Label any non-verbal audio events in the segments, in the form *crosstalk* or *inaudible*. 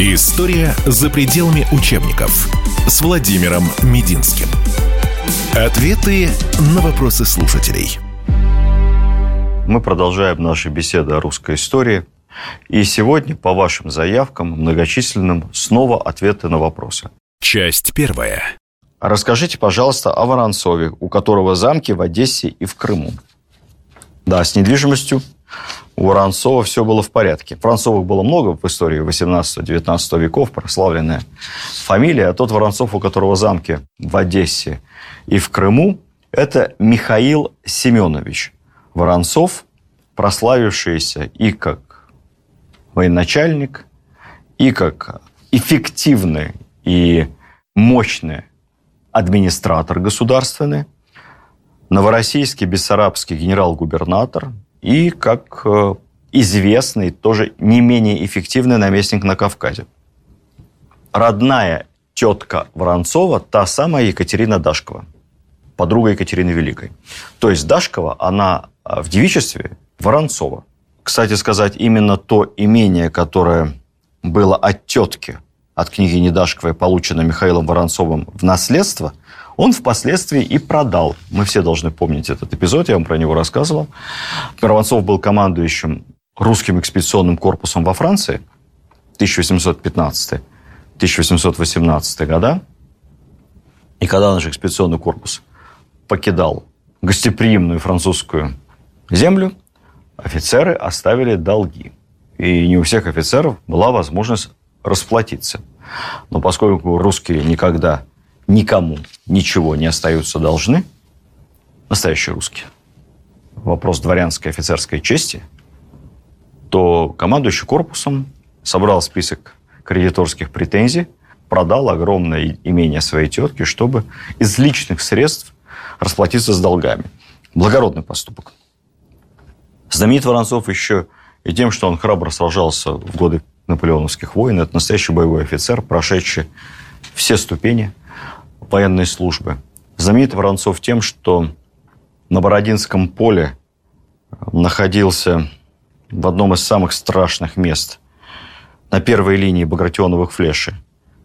История за пределами учебников с Владимиром Мединским. Ответы на вопросы слушателей. Мы продолжаем наши беседы о русской истории. И сегодня, по вашим заявкам, многочисленным, снова ответы на вопросы. Часть первая. Расскажите, пожалуйста, о Воронцове, у которого замки в Одессе и в Крыму. Да, с недвижимостью у Воронцова все было в порядке. Воронцовых было много в истории 18-19 веков, прославленная фамилия. А тот Воронцов, у которого замки в Одессе и в Крыму, это Михаил Семенович Воронцов, прославившийся и как военачальник, и как эффективный и мощный администратор государственный, новороссийский бессарабский генерал-губернатор и как э, известный, тоже не менее эффективный наместник на Кавказе. Родная тетка Воронцова – та самая Екатерина Дашкова, подруга Екатерины Великой. То есть Дашкова, она э, в девичестве Воронцова. Кстати сказать, именно то имение, которое было от тетки, от княгини Дашковой, получено Михаилом Воронцовым в наследство – он впоследствии и продал. Мы все должны помнить этот эпизод, я вам про него рассказывал. Воронцов был командующим русским экспедиционным корпусом во Франции 1815-1818 года. И когда наш экспедиционный корпус покидал гостеприимную французскую землю, офицеры оставили долги. И не у всех офицеров была возможность расплатиться. Но поскольку русские никогда никому ничего не остаются должны, настоящие русские, вопрос дворянской офицерской чести, то командующий корпусом собрал список кредиторских претензий, продал огромное имение своей тетки, чтобы из личных средств расплатиться с долгами. Благородный поступок. Знаменит Воронцов еще и тем, что он храбро сражался в годы наполеоновских войн. Это настоящий боевой офицер, прошедший все ступени военной службы. Знаменит Воронцов тем, что на Бородинском поле находился в одном из самых страшных мест на первой линии Багратионовых флешей.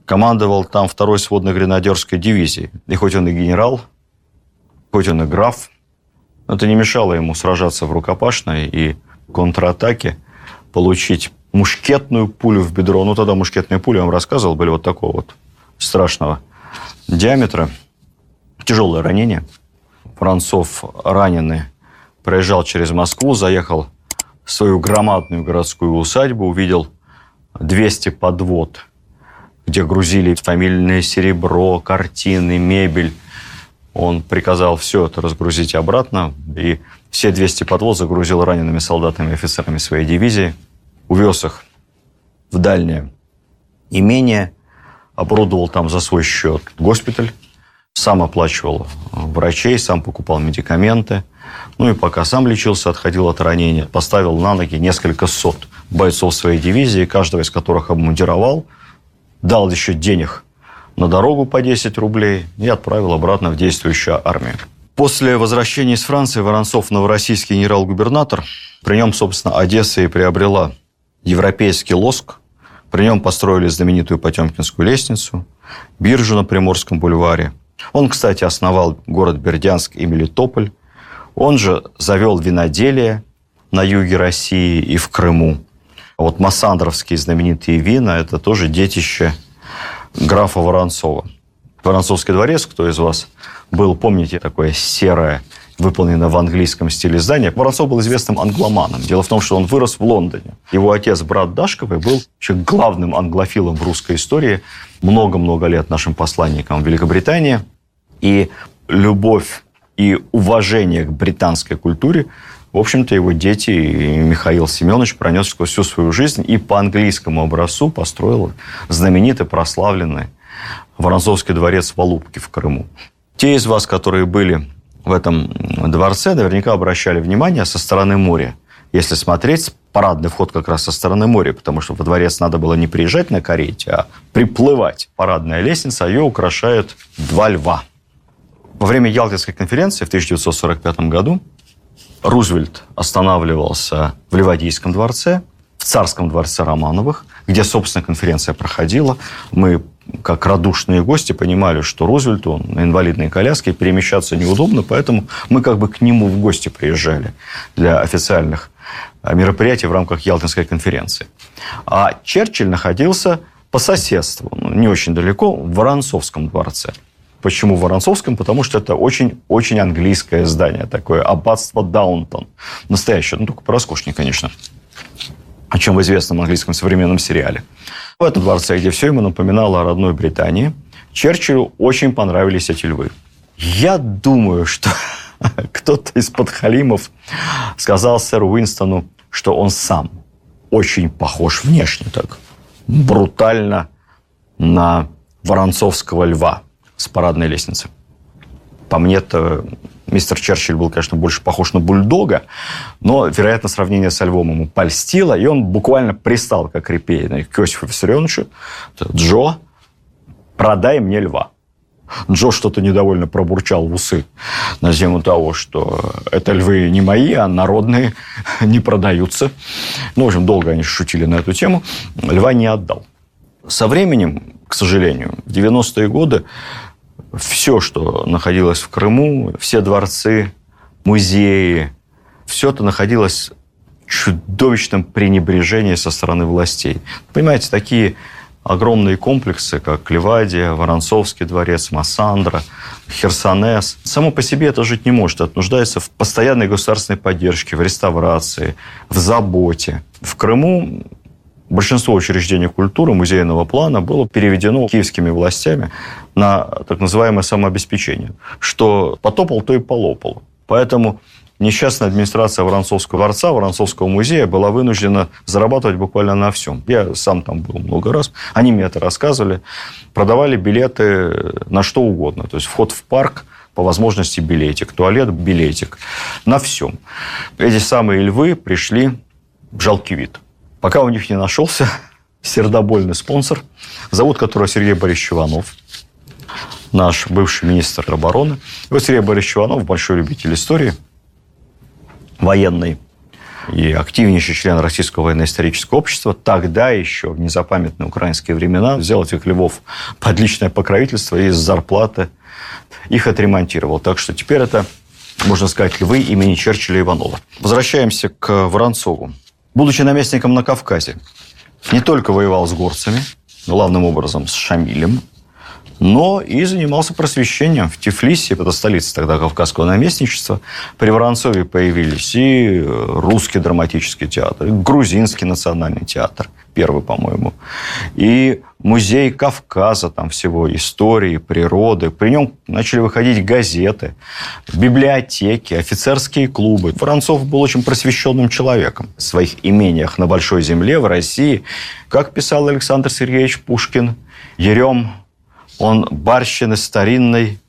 Командовал там второй сводной гренадерской дивизией. И хоть он и генерал, хоть он и граф, это не мешало ему сражаться в рукопашной и контратаке, получить мушкетную пулю в бедро. Ну, тогда мушкетные пули, я вам рассказывал, были вот такого вот страшного диаметра. Тяжелое ранение. Францов раненый проезжал через Москву, заехал в свою громадную городскую усадьбу, увидел 200 подвод, где грузили фамильное серебро, картины, мебель. Он приказал все это разгрузить обратно, и все 200 подвод загрузил ранеными солдатами и офицерами своей дивизии, увез их в дальнее имение – оборудовал там за свой счет госпиталь, сам оплачивал э, врачей, сам покупал медикаменты. Ну и пока сам лечился, отходил от ранения, поставил на ноги несколько сот бойцов своей дивизии, каждого из которых обмундировал, дал еще денег на дорогу по 10 рублей и отправил обратно в действующую армию. После возвращения из Франции Воронцов, новороссийский генерал-губернатор, при нем, собственно, Одесса и приобрела европейский лоск, при нем построили знаменитую Потемкинскую лестницу, биржу на Приморском бульваре. Он, кстати, основал город Бердянск и Мелитополь. Он же завел виноделие на юге России и в Крыму. Вот массандровские знаменитые вина – это тоже детище графа Воронцова. Воронцовский дворец, кто из вас был, помните, такое серое выполнено в английском стиле здание. Воронцов был известным англоманом. Дело в том, что он вырос в Лондоне. Его отец, брат Дашковой, был еще главным англофилом в русской истории. Много-много лет нашим посланником в Великобритании. И любовь и уважение к британской культуре в общем-то, его дети и Михаил Семенович пронес сквозь всю свою жизнь и по английскому образцу построил знаменитый, прославленный Воронцовский дворец в Алупке в Крыму. Те из вас, которые были в этом дворце наверняка обращали внимание со стороны моря. Если смотреть, парадный вход как раз со стороны моря, потому что во дворец надо было не приезжать на карете, а приплывать. Парадная лестница, ее украшают два льва. Во время Ялтинской конференции в 1945 году Рузвельт останавливался в Ливадийском дворце. в царском дворце Романовых, где, собственно, конференция проходила. Мы как радушные гости понимали, что Рузвельту на инвалидной коляске перемещаться неудобно, поэтому мы как бы к нему в гости приезжали для официальных а, мероприятий в рамках Ялтинской конференции. А Черчилль находился по соседству, ну, не очень далеко, в Воронцовском дворце. Почему в Воронцовском? Потому что это очень-очень английское здание, такое аббатство Даунтон. Настоящее, ну, только пороскошнее, конечно о чем в известном английском современном сериале. В этом дворце, где все ему напоминало о родной Британии, Черчиллю очень понравились эти львы. Я думаю, что *laughs* кто-то из подхалимов сказал сэру Уинстону, что он сам очень похож внешне так, брутально на воронцовского льва с парадной лестницы. По мне, это Мистер Черчилль был, конечно, больше похож на бульдога, но, вероятно, сравнение со львом ему польстило, и он буквально пристал, как репейный, к Иосифу Виссарионовичу. Джо, продай мне льва. Джо что-то недовольно пробурчал в усы на тему того, что это львы не мои, а народные, *laughs* не продаются. Ну, в общем, долго они шутили на эту тему. Льва не отдал. Со временем, к сожалению, в 90-е годы все, что находилось в Крыму, все дворцы, музеи, все это находилось в чудовищном пренебрежении со стороны властей. Понимаете, такие огромные комплексы, как Ливадия, Воронцовский дворец, Массандра, Херсонес. Само по себе это жить не может. Это нуждается в постоянной государственной поддержке, в реставрации, в заботе. В Крыму большинство учреждений культуры музейного плана было переведено киевскими властями на так называемое самообеспечение. Что потопал, то и полопал. Поэтому несчастная администрация Воронцовского дворца, Воронцовского музея была вынуждена зарабатывать буквально на всем. Я сам там был много раз. Они мне это рассказывали. Продавали билеты на что угодно. То есть вход в парк, по возможности билетик, туалет, билетик. На всем. Эти самые львы пришли в жалкий вид пока у них не нашелся *laughs* сердобольный спонсор, зовут которого Сергей Борисович Иванов, наш бывший министр обороны. И вот Сергей Борисович Иванов, большой любитель истории, военный и активнейший член Российского военно-исторического общества, тогда еще, в незапамятные украинские времена, взял этих львов под личное покровительство и из зарплаты их отремонтировал. Так что теперь это, можно сказать, львы имени Черчилля Иванова. Возвращаемся к Воронцову будучи наместником на Кавказе, не только воевал с горцами, главным образом с Шамилем, но и занимался просвещением в Тифлисе, это столица тогда Кавказского наместничества. При Воронцове появились и русский драматический театр, и грузинский национальный театр, первый, по-моему, и музей Кавказа, там всего истории, природы. При нем начали выходить газеты, библиотеки, офицерские клубы. Воронцов был очень просвещенным человеком. В своих имениях на Большой Земле, в России, как писал Александр Сергеевич Пушкин, Ерем он барщины старинной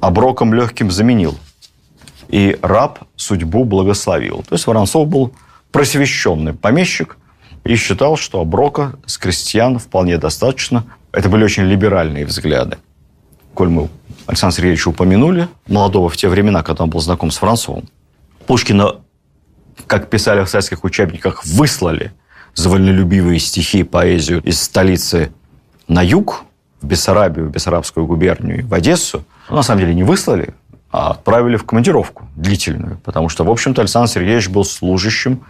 оброком легким заменил. И раб судьбу благословил. То есть Воронцов был просвещенный помещик и считал, что оброка с крестьян вполне достаточно. Это были очень либеральные взгляды. Коль мы Александра Сергеевича упомянули, молодого в те времена, когда он был знаком с Воронцовым, Пушкина, как писали в советских учебниках, выслали за вольнолюбивые стихи и поэзию из столицы на юг, Бессарабию, Бессарабскую губернию, в Одессу, ну, на самом деле не выслали, а отправили в командировку длительную, потому что, в общем-то, Александр Сергеевич был служащим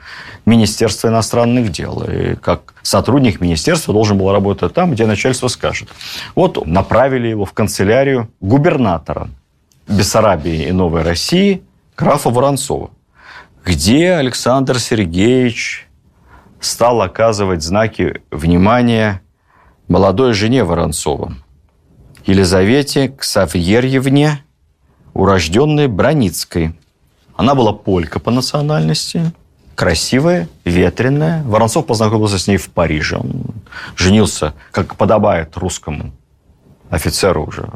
Министерства иностранных дел. И как сотрудник министерства должен был работать там, где начальство скажет. Вот направили его в канцелярию губернатора Бессарабии и Новой России графа Воронцова, где Александр Сергеевич стал оказывать знаки внимания молодой жене Воронцова, Елизавете Ксавьерьевне, урожденной Броницкой. Она была полька по национальности, красивая, ветреная. Воронцов познакомился с ней в Париже. Он женился, как подобает русскому офицеру уже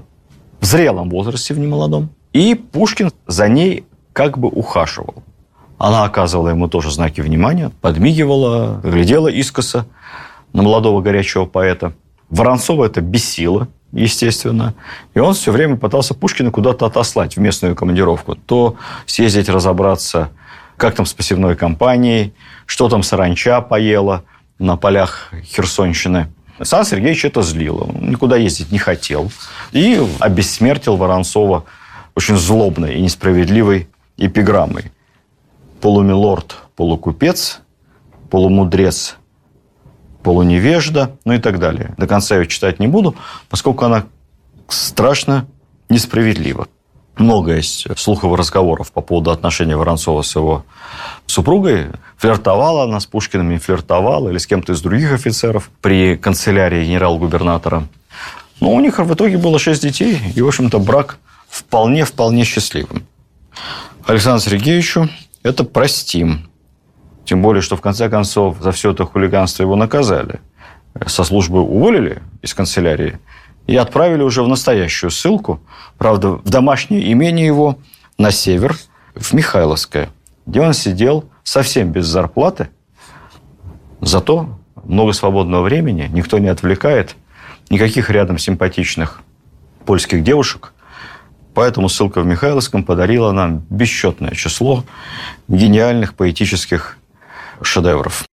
в зрелом возрасте, в немолодом. И Пушкин за ней как бы ухаживал. Она оказывала ему тоже знаки внимания, подмигивала, глядела искоса на молодого горячего поэта. Воронцова это бесило, естественно. И он все время пытался Пушкина куда-то отослать в местную командировку. То съездить разобраться как там с посевной кампанией, что там саранча поела на полях Херсонщины. Сан Сергеевич это злило. Он никуда ездить не хотел. И обессмертил Воронцова очень злобной и несправедливой эпиграммой. Полумилорд, полукупец, полумудрец, полуневежда, ну и так далее. До конца ее читать не буду, поскольку она страшно несправедлива. Много есть слухов и разговоров по поводу отношений Воронцова с его супругой. Флиртовала она с Пушкиным, не флиртовала, или с кем-то из других офицеров при канцелярии генерал-губернатора. Но у них в итоге было шесть детей, и, в общем-то, брак вполне-вполне счастливым. Александру Сергеевичу это простим. Тем более, что в конце концов за все это хулиганство его наказали. Со службы уволили из канцелярии и отправили уже в настоящую ссылку, правда, в домашнее имение его на север, в Михайловское, где он сидел совсем без зарплаты, зато много свободного времени, никто не отвлекает, никаких рядом симпатичных польских девушек. Поэтому ссылка в Михайловском подарила нам бесчетное число гениальных поэтических шедевров.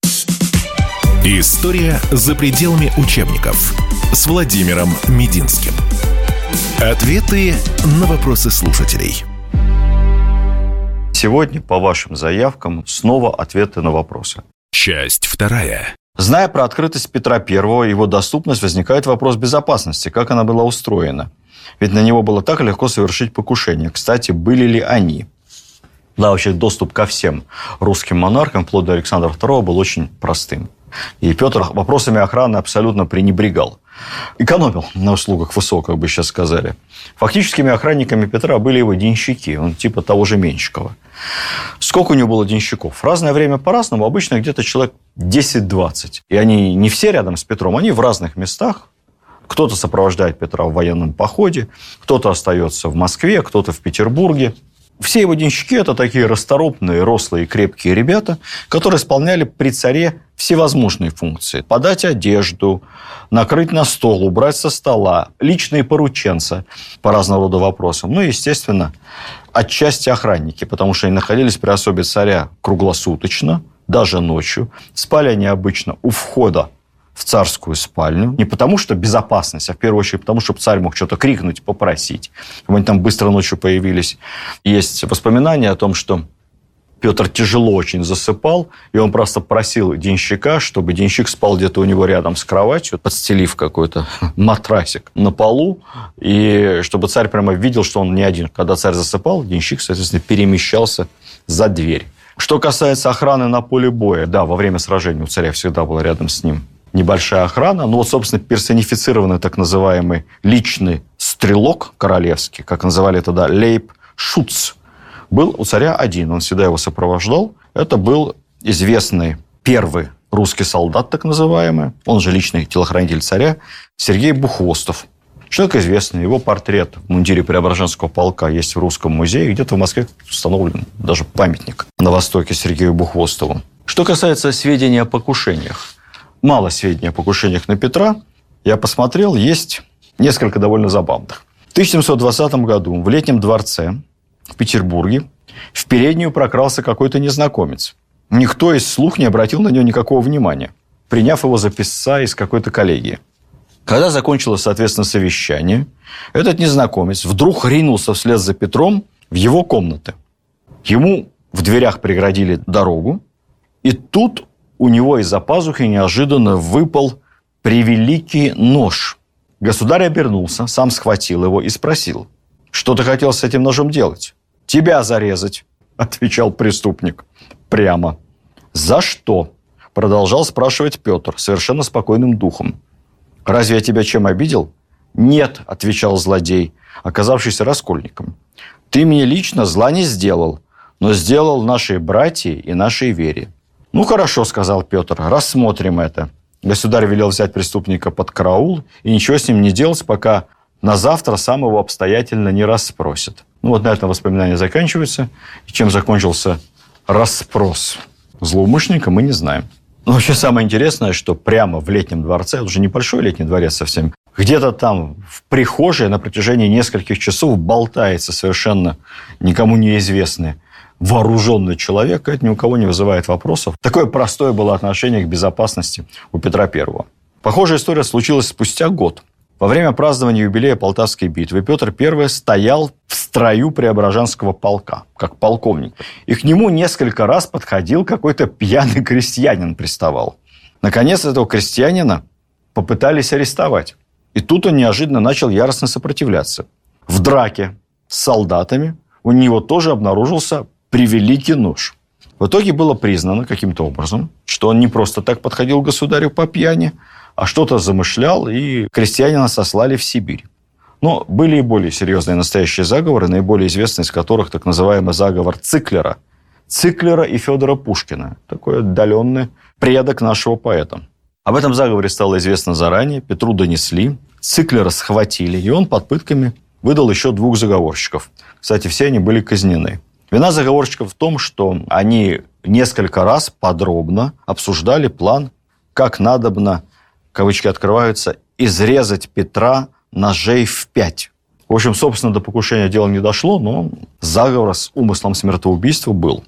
История за пределами учебников с Владимиром Мединским. Ответы на вопросы слушателей. Сегодня по вашим заявкам снова ответы на вопросы. Часть вторая. Зная про открытость Петра I и его доступность, возникает вопрос безопасности, как она была устроена. Ведь на него было так легко совершить покушение. Кстати, были ли они? Да, вообще доступ ко всем русским монархам, вплоть до Александра II, был очень простым. И Петр вопросами охраны абсолютно пренебрегал. Экономил на услугах ВСО, как бы сейчас сказали. Фактическими охранниками Петра были его денщики, он типа того же Менщикова. Сколько у него было денщиков? В разное время по-разному, обычно где-то человек 10-20. И они не все рядом с Петром, они в разных местах. Кто-то сопровождает Петра в военном походе, кто-то остается в Москве, кто-то в Петербурге. Все его денщики – это такие расторопные, рослые, крепкие ребята, которые исполняли при царе всевозможные функции. Подать одежду, накрыть на стол, убрать со стола, личные порученцы по разного рода вопросам. Ну и, естественно, отчасти охранники, потому что они находились при особе царя круглосуточно, даже ночью. Спали они обычно у входа в царскую спальню. Не потому, что безопасность, а в первую очередь потому, чтобы царь мог что-то крикнуть, попросить. Они там быстро ночью появились. Есть воспоминания о том, что Петр тяжело очень засыпал, и он просто просил денщика, чтобы денщик спал где-то у него рядом с кроватью, подстелив какой-то *laughs* матрасик на полу, и чтобы царь прямо видел, что он не один. Когда царь засыпал, денщик, соответственно, перемещался за дверь. Что касается охраны на поле боя, да, во время сражения у царя всегда была рядом с ним небольшая охрана. Ну вот, собственно, персонифицированный так называемый личный стрелок королевский, как называли тогда, лейб Шуц, был у царя один. Он всегда его сопровождал. Это был известный первый русский солдат, так называемый, он же личный телохранитель царя, Сергей Бухвостов. Человек известный, его портрет в мундире Преображенского полка есть в Русском музее, где-то в Москве установлен даже памятник на востоке Сергею Бухвостову. Что касается сведений о покушениях, мало сведений о покушениях на Петра. Я посмотрел, есть несколько довольно забавных. В 1720 году в летнем дворце в Петербурге в переднюю прокрался какой-то незнакомец. Никто из слух не обратил на него никакого внимания, приняв его за писца из какой-то коллегии. Когда закончилось, соответственно, совещание, этот незнакомец вдруг ринулся вслед за Петром в его комнаты. Ему в дверях преградили дорогу, и тут у него из-за пазухи неожиданно выпал превеликий нож. Государь обернулся, сам схватил его и спросил, что ты хотел с этим ножом делать? Тебя зарезать, отвечал преступник. Прямо. За что? Продолжал спрашивать Петр совершенно спокойным духом. Разве я тебя чем обидел? Нет, отвечал злодей, оказавшийся раскольником. Ты мне лично зла не сделал, но сделал нашей братьи и нашей вере. «Ну, хорошо», – сказал Петр, – «рассмотрим это». Государь велел взять преступника под караул и ничего с ним не делать, пока на завтра сам его обстоятельно не расспросит. Ну, вот на этом воспоминания заканчиваются. И чем закончился расспрос злоумышленника, мы не знаем. Но вообще самое интересное, что прямо в летнем дворце, это уже небольшой летний дворец совсем, где-то там в прихожей на протяжении нескольких часов болтается совершенно никому неизвестный вооруженный человек, это ни у кого не вызывает вопросов. Такое простое было отношение к безопасности у Петра Первого. Похожая история случилась спустя год. Во время празднования юбилея Полтавской битвы Петр I стоял в строю Преображенского полка, как полковник. И к нему несколько раз подходил какой-то пьяный крестьянин приставал. Наконец, этого крестьянина попытались арестовать. И тут он неожиданно начал яростно сопротивляться. В драке с солдатами у него тоже обнаружился превеликий нож. В итоге было признано каким-то образом, что он не просто так подходил к государю по пьяни, а что-то замышлял, и крестьянина сослали в Сибирь. Но были и более серьезные настоящие заговоры, наиболее известный из которых так называемый заговор Циклера. Циклера и Федора Пушкина. Такой отдаленный предок нашего поэта. Об этом заговоре стало известно заранее, Петру донесли, Циклера схватили, и он под пытками выдал еще двух заговорщиков. Кстати, все они были казнены. Вина заговорщиков в том, что они несколько раз подробно обсуждали план, как надобно кавычки открываются, изрезать Петра ножей в пять. В общем, собственно, до покушения дело не дошло, но заговор с умыслом смертоубийства был.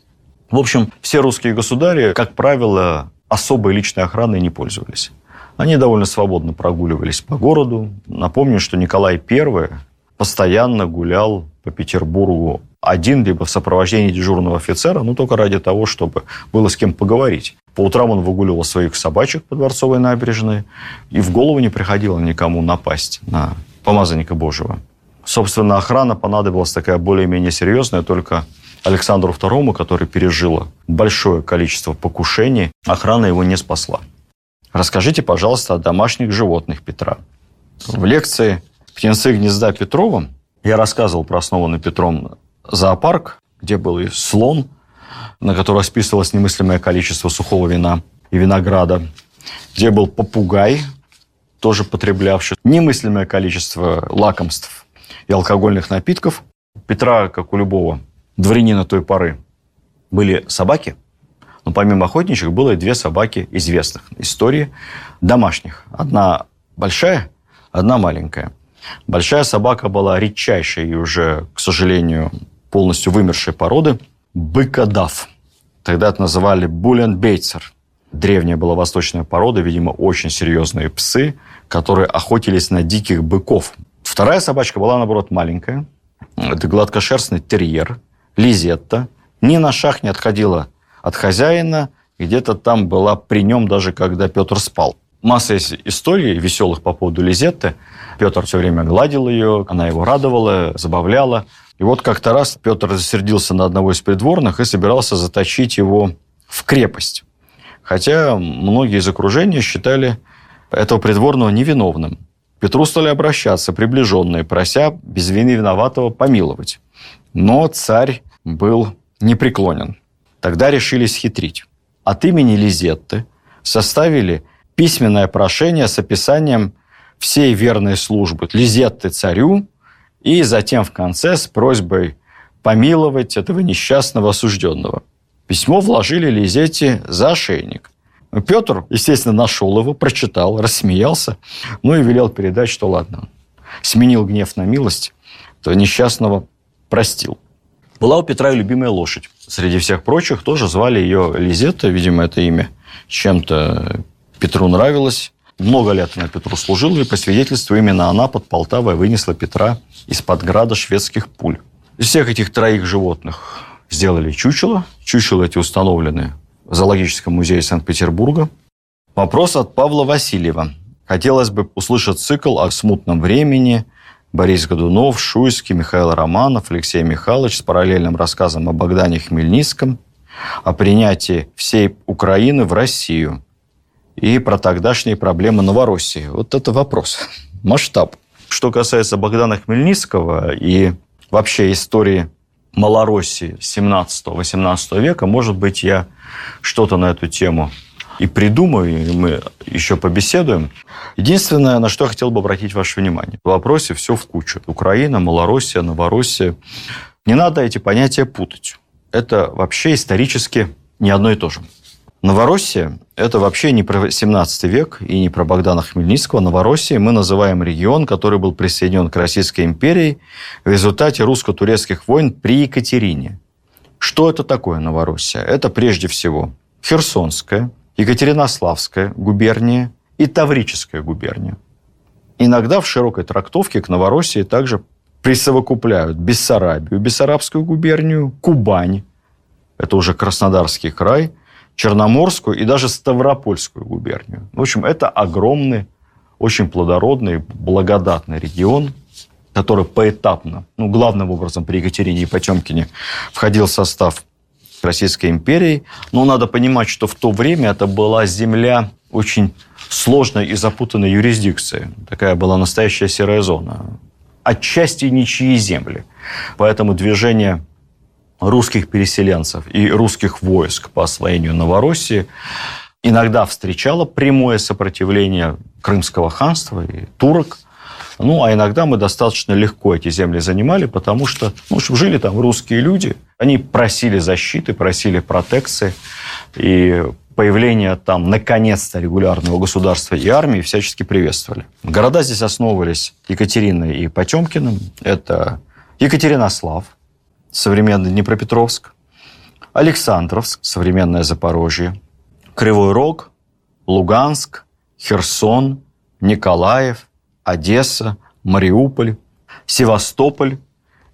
В общем, все русские государи, как правило, особой личной охраной не пользовались. Они довольно свободно прогуливались по городу. Напомню, что Николай I постоянно гулял по Петербургу один, либо в сопровождении дежурного офицера, ну, только ради того, чтобы было с кем поговорить. По утрам он выгуливал своих собачек по Дворцовой набережной, и в голову не приходило никому напасть на помазанника Божьего. Собственно, охрана понадобилась такая более-менее серьезная только Александру II, который пережил большое количество покушений. Охрана его не спасла. Расскажите, пожалуйста, о домашних животных Петра. В лекции «Птенцы гнезда Петрова» я рассказывал про основанный Петром зоопарк, где был и слон, на который списывалось немыслимое количество сухого вина и винограда, где был попугай, тоже потреблявший немыслимое количество лакомств и алкогольных напитков. Петра, как у любого дворянина той поры, были собаки, но помимо охотничьих было и две собаки известных истории домашних. Одна большая, одна маленькая. Большая собака была редчайшей и уже, к сожалению, полностью вымершей породы – быкодав. Тогда это называли буленбейцер. Древняя была восточная порода, видимо, очень серьезные псы, которые охотились на диких быков. Вторая собачка была, наоборот, маленькая. Это гладкошерстный терьер, Лизетта. Ни на шаг не отходила от хозяина, где-то там была при нем даже когда Петр спал. Масса историй веселых по поводу Лизетты. Петр все время гладил ее, она его радовала, забавляла. И вот как-то раз Петр рассердился на одного из придворных и собирался заточить его в крепость. Хотя многие из окружения считали этого придворного невиновным. К Петру стали обращаться приближенные, прося без вины виноватого помиловать. Но царь был непреклонен. Тогда решили схитрить. От имени Лизетты составили письменное прошение с описанием всей верной службы Лизетты царю и затем в конце с просьбой помиловать этого несчастного осужденного. Письмо вложили Лизете за ошейник. Петр, естественно, нашел его, прочитал, рассмеялся, ну и велел передать, что ладно. Сменил гнев на милость, то несчастного простил. Была у Петра и любимая лошадь. Среди всех прочих тоже звали ее Лизетта, видимо, это имя чем-то Петру нравилось. Много лет она Петру служила, и по свидетельству именно она под Полтавой вынесла Петра из-под града шведских пуль. Из всех этих троих животных сделали чучело. Чучело эти установлены в Зоологическом музее Санкт-Петербурга. Вопрос от Павла Васильева. Хотелось бы услышать цикл о смутном времени. Борис Годунов, Шуйский, Михаил Романов, Алексей Михайлович с параллельным рассказом о Богдане Хмельницком, о принятии всей Украины в Россию – и про тогдашние проблемы Новороссии. Вот это вопрос. *laughs* Масштаб. Что касается Богдана Хмельницкого и вообще истории Малороссии 17-18 века, может быть, я что-то на эту тему и придумаю, и мы еще побеседуем. Единственное, на что я хотел бы обратить ваше внимание. В вопросе все в кучу. Украина, Малороссия, Новороссия. Не надо эти понятия путать. Это вообще исторически не одно и то же. Новороссия – это вообще не про 17 век и не про Богдана Хмельницкого. Новороссия мы называем регион, который был присоединен к Российской империи в результате русско-турецких войн при Екатерине. Что это такое Новороссия? Это прежде всего Херсонская, Екатеринославская губерния и Таврическая губерния. Иногда в широкой трактовке к Новороссии также присовокупляют Бессарабию, Бессарабскую губернию, Кубань, это уже Краснодарский край, Черноморскую и даже Ставропольскую губернию. В общем, это огромный, очень плодородный, благодатный регион, который поэтапно, ну, главным образом при Екатерине и Потемкине входил в состав Российской империи. Но надо понимать, что в то время это была земля очень сложной и запутанной юрисдикции. Такая была настоящая серая зона. Отчасти ничьи земли. Поэтому движение русских переселенцев и русских войск по освоению Новороссии иногда встречало прямое сопротивление Крымского ханства и турок – ну, а иногда мы достаточно легко эти земли занимали, потому что ну, жили там русские люди, они просили защиты, просили протекции, и появление там, наконец-то, регулярного государства и армии всячески приветствовали. Города здесь основывались Екатериной и Потемкиным. Это Екатеринослав, современный Днепропетровск, Александровск, современное Запорожье, Кривой Рог, Луганск, Херсон, Николаев, Одесса, Мариуполь, Севастополь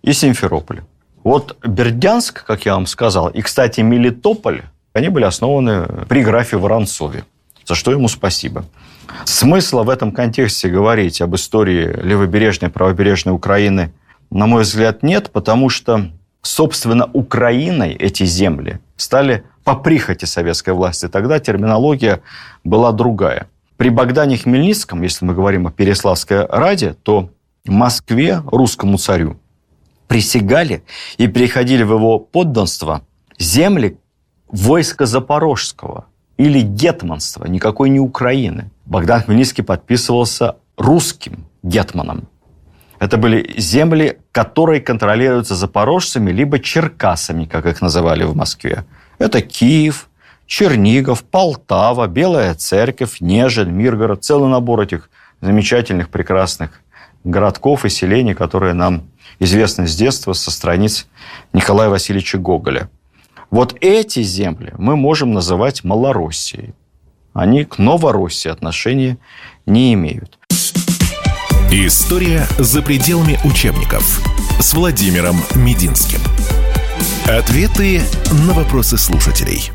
и Симферополь. Вот Бердянск, как я вам сказал, и, кстати, Мелитополь, они были основаны при графе Воронцове, за что ему спасибо. Смысла в этом контексте говорить об истории левобережной, правобережной Украины, на мой взгляд, нет, потому что, собственно, Украиной эти земли стали по прихоти советской власти. Тогда терминология была другая – при Богдане Хмельницком, если мы говорим о Переславской Раде, то Москве русскому царю присягали и переходили в его подданство земли войска Запорожского или гетманства, никакой не Украины. Богдан Хмельницкий подписывался русским гетманом. Это были земли, которые контролируются запорожцами либо черкасами, как их называли в Москве. Это Киев, Чернигов, Полтава, Белая Церковь, Нежель, Миргород. Целый набор этих замечательных, прекрасных городков и селений, которые нам известны с детства со страниц Николая Васильевича Гоголя. Вот эти земли мы можем называть Малороссией. Они к Новороссии отношения не имеют. История за пределами учебников с Владимиром Мединским. Ответы на вопросы слушателей –